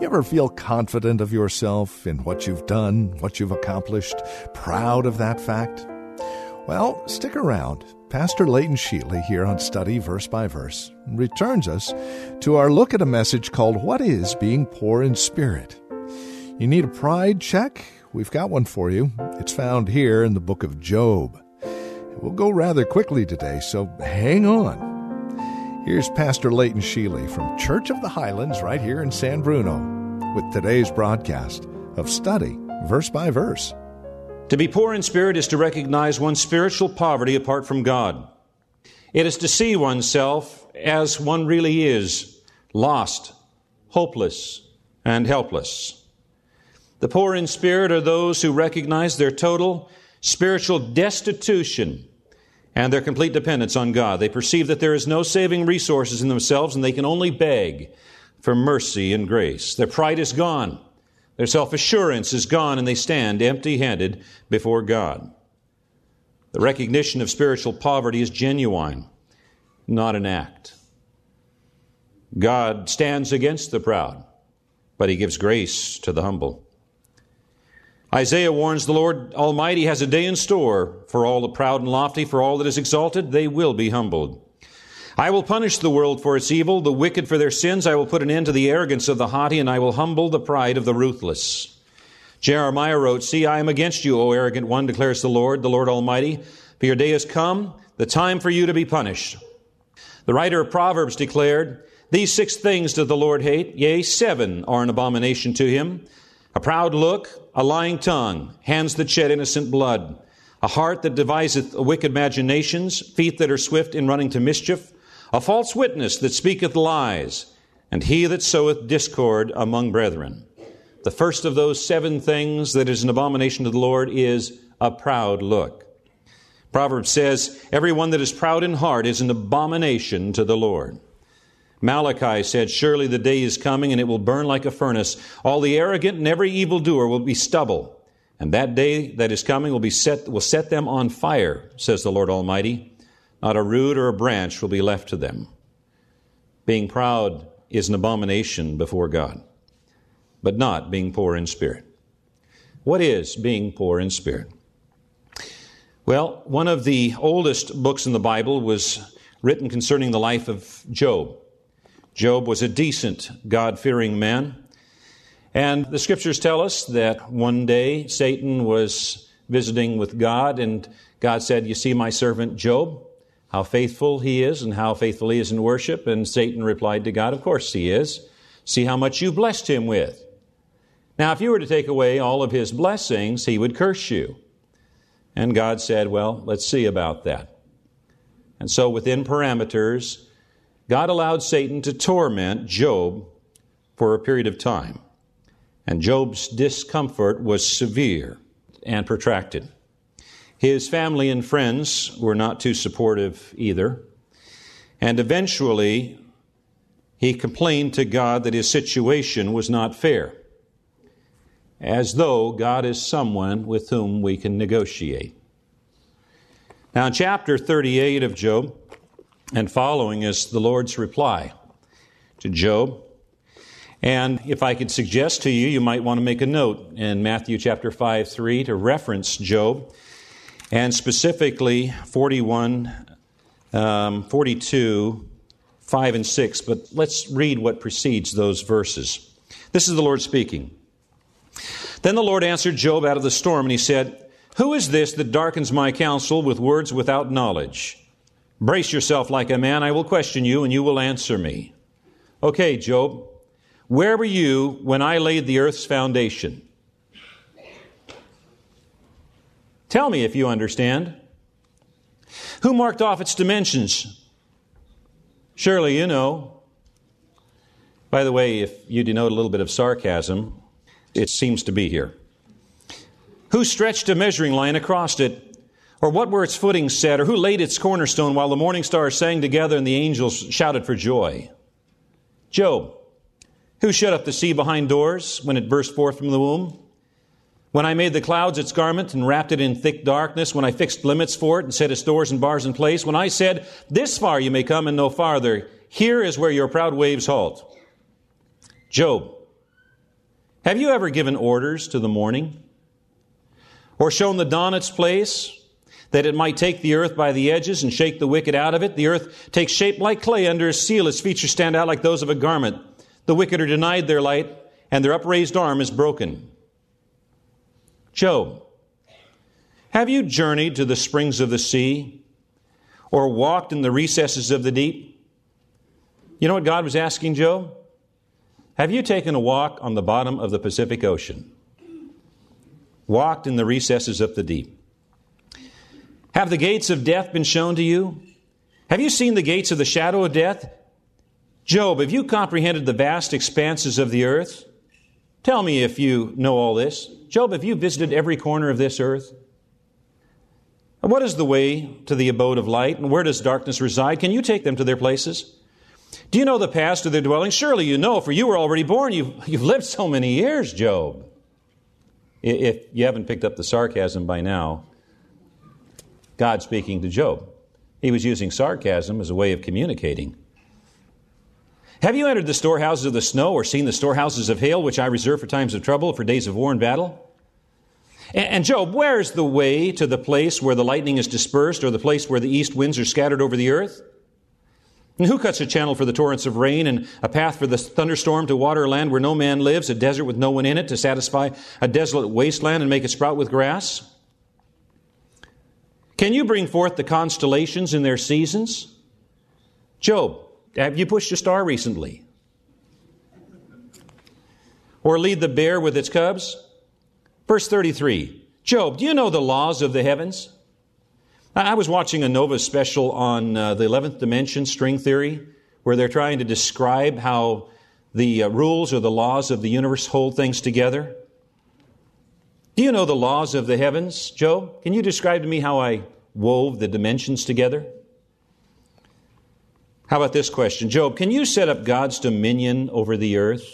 You ever feel confident of yourself in what you've done, what you've accomplished, proud of that fact? Well, stick around. Pastor Leighton Sheely here on Study Verse by Verse returns us to our look at a message called What is Being Poor in Spirit? You need a pride check? We've got one for you. It's found here in the book of Job. We'll go rather quickly today, so hang on. Here's Pastor Leighton Sheely from Church of the Highlands right here in San Bruno with today's broadcast of Study Verse by Verse. To be poor in spirit is to recognize one's spiritual poverty apart from God. It is to see oneself as one really is lost, hopeless, and helpless. The poor in spirit are those who recognize their total spiritual destitution and their complete dependence on God. They perceive that there is no saving resources in themselves and they can only beg for mercy and grace. Their pride is gone. Their self assurance is gone and they stand empty handed before God. The recognition of spiritual poverty is genuine, not an act. God stands against the proud, but he gives grace to the humble. Isaiah warns the Lord Almighty has a day in store for all the proud and lofty, for all that is exalted, they will be humbled. I will punish the world for its evil, the wicked for their sins. I will put an end to the arrogance of the haughty, and I will humble the pride of the ruthless. Jeremiah wrote, See, I am against you, O arrogant one, declares the Lord, the Lord Almighty. For your day has come, the time for you to be punished. The writer of Proverbs declared, These six things doth the Lord hate, yea, seven are an abomination to him a proud look, a lying tongue, hands that shed innocent blood, a heart that deviseth wicked imaginations, feet that are swift in running to mischief, a false witness that speaketh lies, and he that soweth discord among brethren. The first of those seven things that is an abomination to the Lord is a proud look. Proverbs says, Everyone that is proud in heart is an abomination to the Lord. Malachi said, Surely the day is coming, and it will burn like a furnace. All the arrogant and every evildoer will be stubble. And that day that is coming will, be set, will set them on fire, says the Lord Almighty. Not a root or a branch will be left to them. Being proud is an abomination before God, but not being poor in spirit. What is being poor in spirit? Well, one of the oldest books in the Bible was written concerning the life of Job. Job was a decent, God fearing man. And the scriptures tell us that one day Satan was visiting with God, and God said, You see my servant Job, how faithful he is and how faithful he is in worship. And Satan replied to God, Of course he is. See how much you blessed him with. Now, if you were to take away all of his blessings, he would curse you. And God said, Well, let's see about that. And so, within parameters, God allowed Satan to torment Job for a period of time. And Job's discomfort was severe and protracted. His family and friends were not too supportive either. And eventually, he complained to God that his situation was not fair, as though God is someone with whom we can negotiate. Now, in chapter 38 of Job, and following is the Lord's reply to Job. And if I could suggest to you, you might want to make a note in Matthew chapter 5, 3 to reference Job, and specifically 41, um, 42, 5, and 6. But let's read what precedes those verses. This is the Lord speaking. Then the Lord answered Job out of the storm, and he said, Who is this that darkens my counsel with words without knowledge? Brace yourself like a man. I will question you, and you will answer me. Okay, Job, where were you when I laid the earth's foundation? Tell me if you understand. Who marked off its dimensions? Surely you know. By the way, if you denote a little bit of sarcasm, it seems to be here. Who stretched a measuring line across it? Or what were its footings set? Or who laid its cornerstone while the morning stars sang together and the angels shouted for joy? Job. Who shut up the sea behind doors when it burst forth from the womb? When I made the clouds its garment and wrapped it in thick darkness, when I fixed limits for it and set its doors and bars in place, when I said, This far you may come and no farther, here is where your proud waves halt. Job. Have you ever given orders to the morning? Or shown the dawn its place, that it might take the earth by the edges and shake the wicked out of it? The earth takes shape like clay under a seal, its features stand out like those of a garment. The wicked are denied their light, and their upraised arm is broken. Job, have you journeyed to the springs of the sea or walked in the recesses of the deep? You know what God was asking Job? Have you taken a walk on the bottom of the Pacific Ocean? Walked in the recesses of the deep? Have the gates of death been shown to you? Have you seen the gates of the shadow of death? Job, have you comprehended the vast expanses of the earth? Tell me if you know all this. Job, have you visited every corner of this earth? What is the way to the abode of light, and where does darkness reside? Can you take them to their places? Do you know the past of their dwelling? Surely you know, for you were already born. You've, you've lived so many years, Job. If you haven't picked up the sarcasm by now, God speaking to Job. He was using sarcasm as a way of communicating. Have you entered the storehouses of the snow or seen the storehouses of hail, which I reserve for times of trouble, for days of war and battle? And Job, where's the way to the place where the lightning is dispersed or the place where the east winds are scattered over the earth? And who cuts a channel for the torrents of rain and a path for the thunderstorm to water a land where no man lives, a desert with no one in it, to satisfy a desolate wasteland and make it sprout with grass? Can you bring forth the constellations in their seasons? Job, have you pushed a star recently? Or lead the bear with its cubs? Verse 33 Job, do you know the laws of the heavens? I was watching a Nova special on uh, the 11th dimension string theory, where they're trying to describe how the uh, rules or the laws of the universe hold things together. Do you know the laws of the heavens, Job? Can you describe to me how I wove the dimensions together? How about this question? Job, can you set up God's dominion over the earth?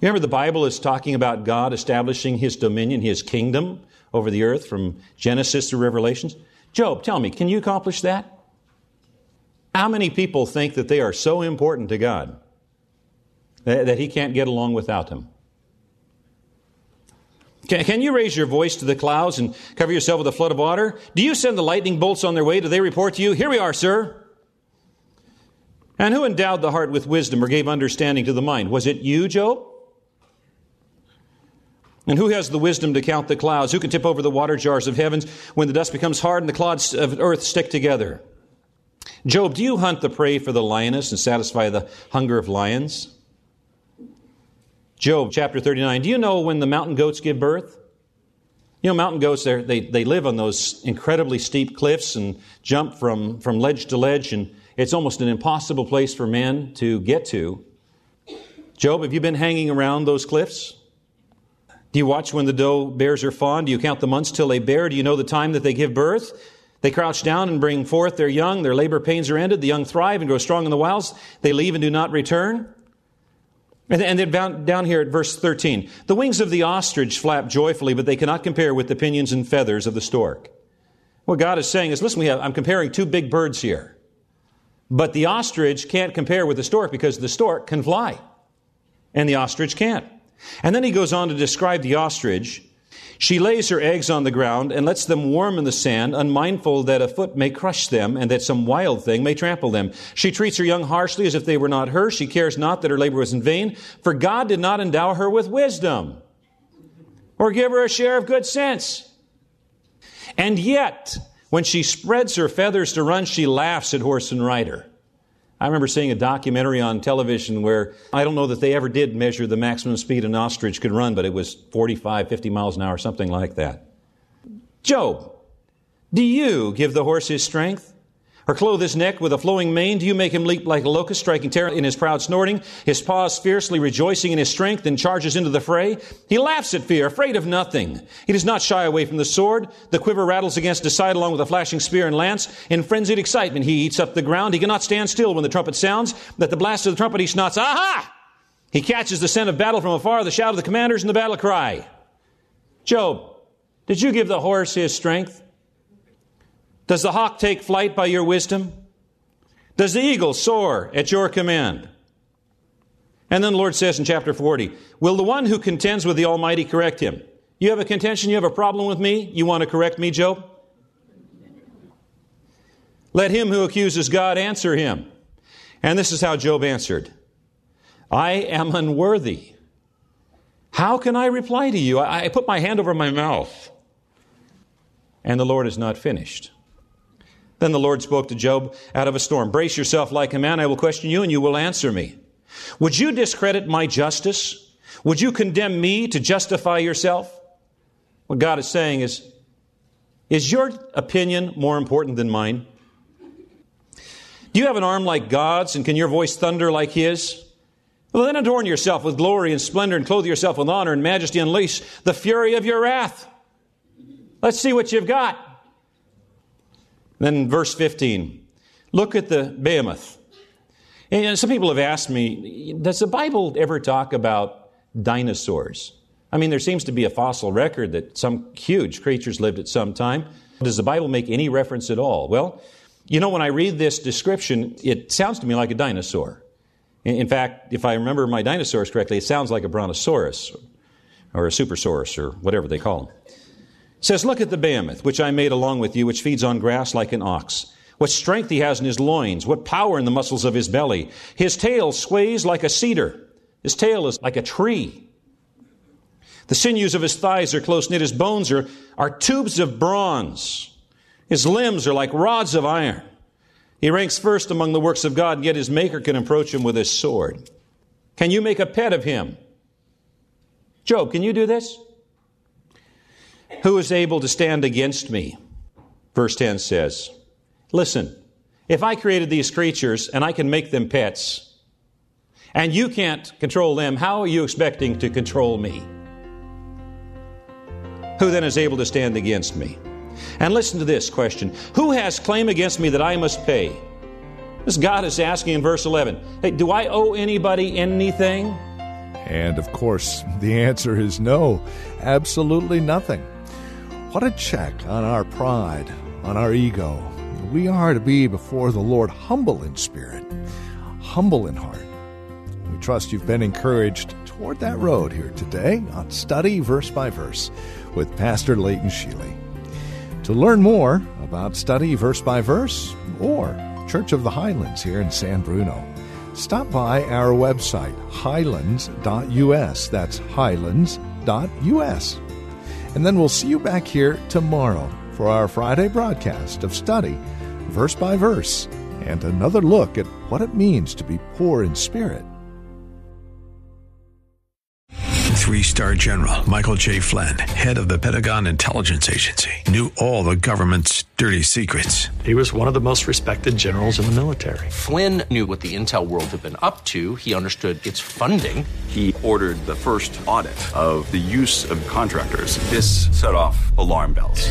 Remember the Bible is talking about God establishing his dominion, his kingdom over the earth from Genesis to Revelations. Job, tell me, can you accomplish that? How many people think that they are so important to God that he can't get along without them? Can, can, you raise your voice to the clouds and cover yourself with a flood of water? Do you send the lightning bolts on their way? Do they report to you, Here we are, sir? And who endowed the heart with wisdom or gave understanding to the mind? Was it you, Job? And who has the wisdom to count the clouds? Who can tip over the water jars of heavens when the dust becomes hard and the clods of earth stick together? Job, do you hunt the prey for the lioness and satisfy the hunger of lions? Job chapter 39. Do you know when the mountain goats give birth? You know, mountain goats, they, they live on those incredibly steep cliffs and jump from, from ledge to ledge, and it's almost an impossible place for men to get to. Job, have you been hanging around those cliffs? Do you watch when the doe bears are fawn? Do you count the months till they bear? Do you know the time that they give birth? They crouch down and bring forth their young. Their labor pains are ended. The young thrive and grow strong in the wilds. They leave and do not return. And then down here at verse 13. The wings of the ostrich flap joyfully, but they cannot compare with the pinions and feathers of the stork. What God is saying is, listen, we have, I'm comparing two big birds here. But the ostrich can't compare with the stork because the stork can fly. And the ostrich can't. And then he goes on to describe the ostrich. She lays her eggs on the ground and lets them warm in the sand, unmindful that a foot may crush them and that some wild thing may trample them. She treats her young harshly as if they were not hers. She cares not that her labor was in vain, for God did not endow her with wisdom or give her a share of good sense. And yet, when she spreads her feathers to run, she laughs at horse and rider. I remember seeing a documentary on television where I don't know that they ever did measure the maximum speed an ostrich could run, but it was 45, 50 miles an hour, something like that. Job, do you give the horse his strength? Or clothe his neck with a flowing mane? Do you make him leap like a locust, striking terror in his proud snorting, his paws fiercely rejoicing in his strength, and charges into the fray? He laughs at fear, afraid of nothing. He does not shy away from the sword. The quiver rattles against his side along with a flashing spear and lance. In frenzied excitement, he eats up the ground. He cannot stand still when the trumpet sounds. That the blast of the trumpet, he snorts, Aha! He catches the scent of battle from afar, the shout of the commanders, and the battle cry. Job, did you give the horse his strength? Does the hawk take flight by your wisdom? Does the eagle soar at your command? And then the Lord says in chapter 40, Will the one who contends with the Almighty correct him? You have a contention, you have a problem with me, you want to correct me, Job? Let him who accuses God answer him. And this is how Job answered I am unworthy. How can I reply to you? I, put my hand over my mouth. And the Lord is not finished. Then the Lord spoke to Job out of a storm. Brace yourself like a man. I will question you and you will answer me. Would you discredit my justice? Would you condemn me to justify yourself? What God is saying is, is your opinion more important than mine? Do you have an arm like God's and can your voice thunder like His? Well, then adorn yourself with glory and splendor and clothe yourself with honor and majesty and unleash the fury of your wrath. Let's see what you've got. Then verse 15. Look at the behemoth. And some people have asked me, does the Bible ever talk about dinosaurs? I mean, there seems to be a fossil record that some huge creatures lived at some time. Does the Bible make any reference at all? Well, you know, when I read this description, it sounds to me like a dinosaur. In fact, if I remember my dinosaurs correctly, it sounds like a brontosaurus or a supersaurus or whatever they call them. Says, Look at the behemoth, which I made along with you, which feeds on grass like an ox. What strength he has in his loins, what power in the muscles of his belly. His tail sways like a cedar. His tail is like a tree. The sinews of his thighs are close knit. His bones are, are tubes of bronze. His limbs are like rods of iron. He ranks first among the works of God, and yet his maker can approach him with his sword. Can you make a pet of him? Job, can you do this? Who is able to stand against me? Verse 10 says, Listen, if I created these creatures and I can make them pets, and you can't control them, how are you expecting to control me? Who then is able to stand against me? And listen to this question Who has claim against me that I must pay? This God is asking in verse 11 Hey, do I owe anybody anything? And of course, the answer is no, absolutely nothing. What a check on our pride, on our ego. We are to be before the Lord humble in spirit, humble in heart. We trust you've been encouraged toward that road here today on Study Verse by Verse with Pastor Leighton Sheely. To learn more about Study Verse by Verse or Church of the Highlands here in San Bruno, stop by our website, highlands.us. That's highlands.us. And then we'll see you back here tomorrow for our Friday broadcast of study, verse by verse, and another look at what it means to be poor in spirit. Three star general Michael J. Flynn, head of the Pentagon Intelligence Agency, knew all the government's dirty secrets. He was one of the most respected generals in the military. Flynn knew what the intel world had been up to, he understood its funding. He ordered the first audit of the use of contractors. This set off alarm bells.